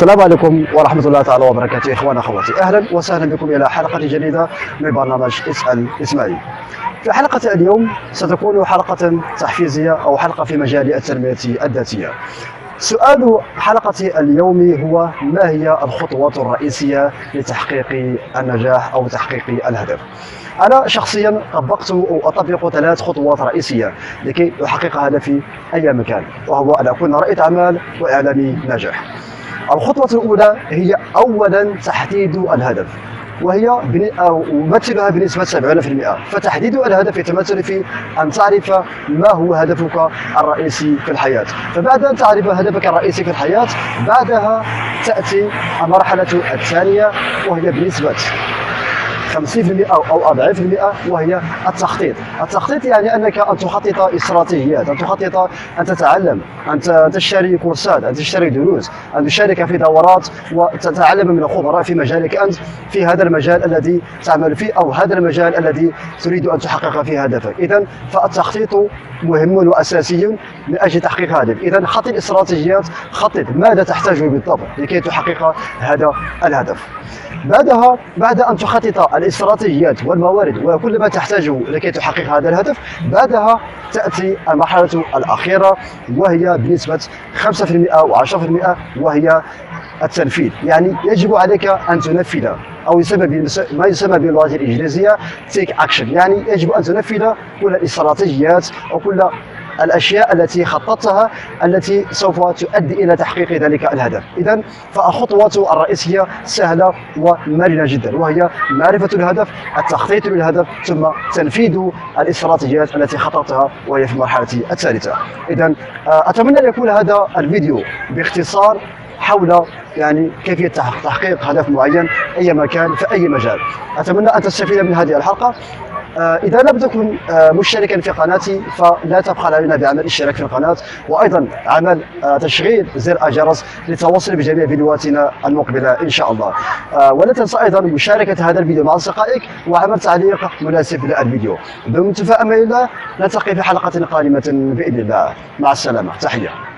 السلام عليكم ورحمة الله تعالى وبركاته إخوان أخواتي. أهلا وسهلا بكم إلى حلقة جديدة من برنامج اسأل إسماعيل. في حلقة اليوم ستكون حلقة تحفيزية أو حلقة في مجال التنمية الذاتية. سؤال حلقة اليوم هو ما هي الخطوات الرئيسية لتحقيق النجاح أو تحقيق الهدف؟ أنا شخصيا طبقت أو أطبق ثلاث خطوات رئيسية لكي أحقق هدفي أي مكان وهو أن أكون رائد أعمال وإعلامي ناجح. الخطوة الأولى هي أولا تحديد الهدف وهي أمثلها بنسبة 70% فتحديد الهدف يتمثل في أن تعرف ما هو هدفك الرئيسي في الحياة. فبعد أن تعرف هدفك الرئيسي في الحياة بعدها تأتي المرحلة الثانية وهي بنسبة 50% أو أضعاف المئة وهي التخطيط. التخطيط يعني أنك أن تخطط استراتيجيات أن تخطط أن تتعلم أن تشتري كورسات أن تشتري دروس أن تشارك في دورات وتتعلم من الخبراء في مجالك أنت في هذا المجال الذي تعمل فيه أو هذا المجال الذي تريد أن تحقق فيه هدفك. إذا فالتخطيط مهم وأساسي من أجل تحقيق هدف إذا خطط الاستراتيجيات خطط ماذا تحتاجه بالضبط لكي تحقق هذا الهدف. بعدها بعد أن تخطط الاستراتيجيات والموارد وكل ما تحتاجه لكي تحقق هذا الهدف بعدها تأتي المرحلة الأخيرة وهي بنسبة 5% أو 10% وهي التنفيذ. يعني يجب عليك أن تنفذ أو يسمى ما يسمى باللغة الإنجليزية take action. يعني يجب أن تنفذ كل الاستراتيجيات أو كل الأشياء التي خططتها التي سوف تؤدي إلى تحقيق ذلك الهدف. اذا فالخطوات الرئيسيه سهلة ومرنة جدا وهي معرفة الهدف التخطيط للهدف ثم تنفيذ الاستراتيجيات التي خططتها وهي في المرحلة الثالثة. اذا آه، أتمنى أن يكون هذا الفيديو باختصار حول يعني كيفية تحقيق هدف معين أي مكان في أي مجال. أتمنى أن تستفيد من هذه الحلقة. آه، إذا لم تكن آه، مشتركا في قناتي فلا تبخل علينا بعمل اشتراك في القناة. وأيضا عمل آه، تشغيل زر الجرس للتواصل بجميع فيديوهاتنا المقبلة إن شاء الله. ولا تنسى أيضا مشاركة هذا الفيديو مع أصدقائك وعمل تعليق مناسب للفيديو. بمنتفى أمان الله نلتقي في حلقة قادمة بإذن الله. مع السلامة. تحية.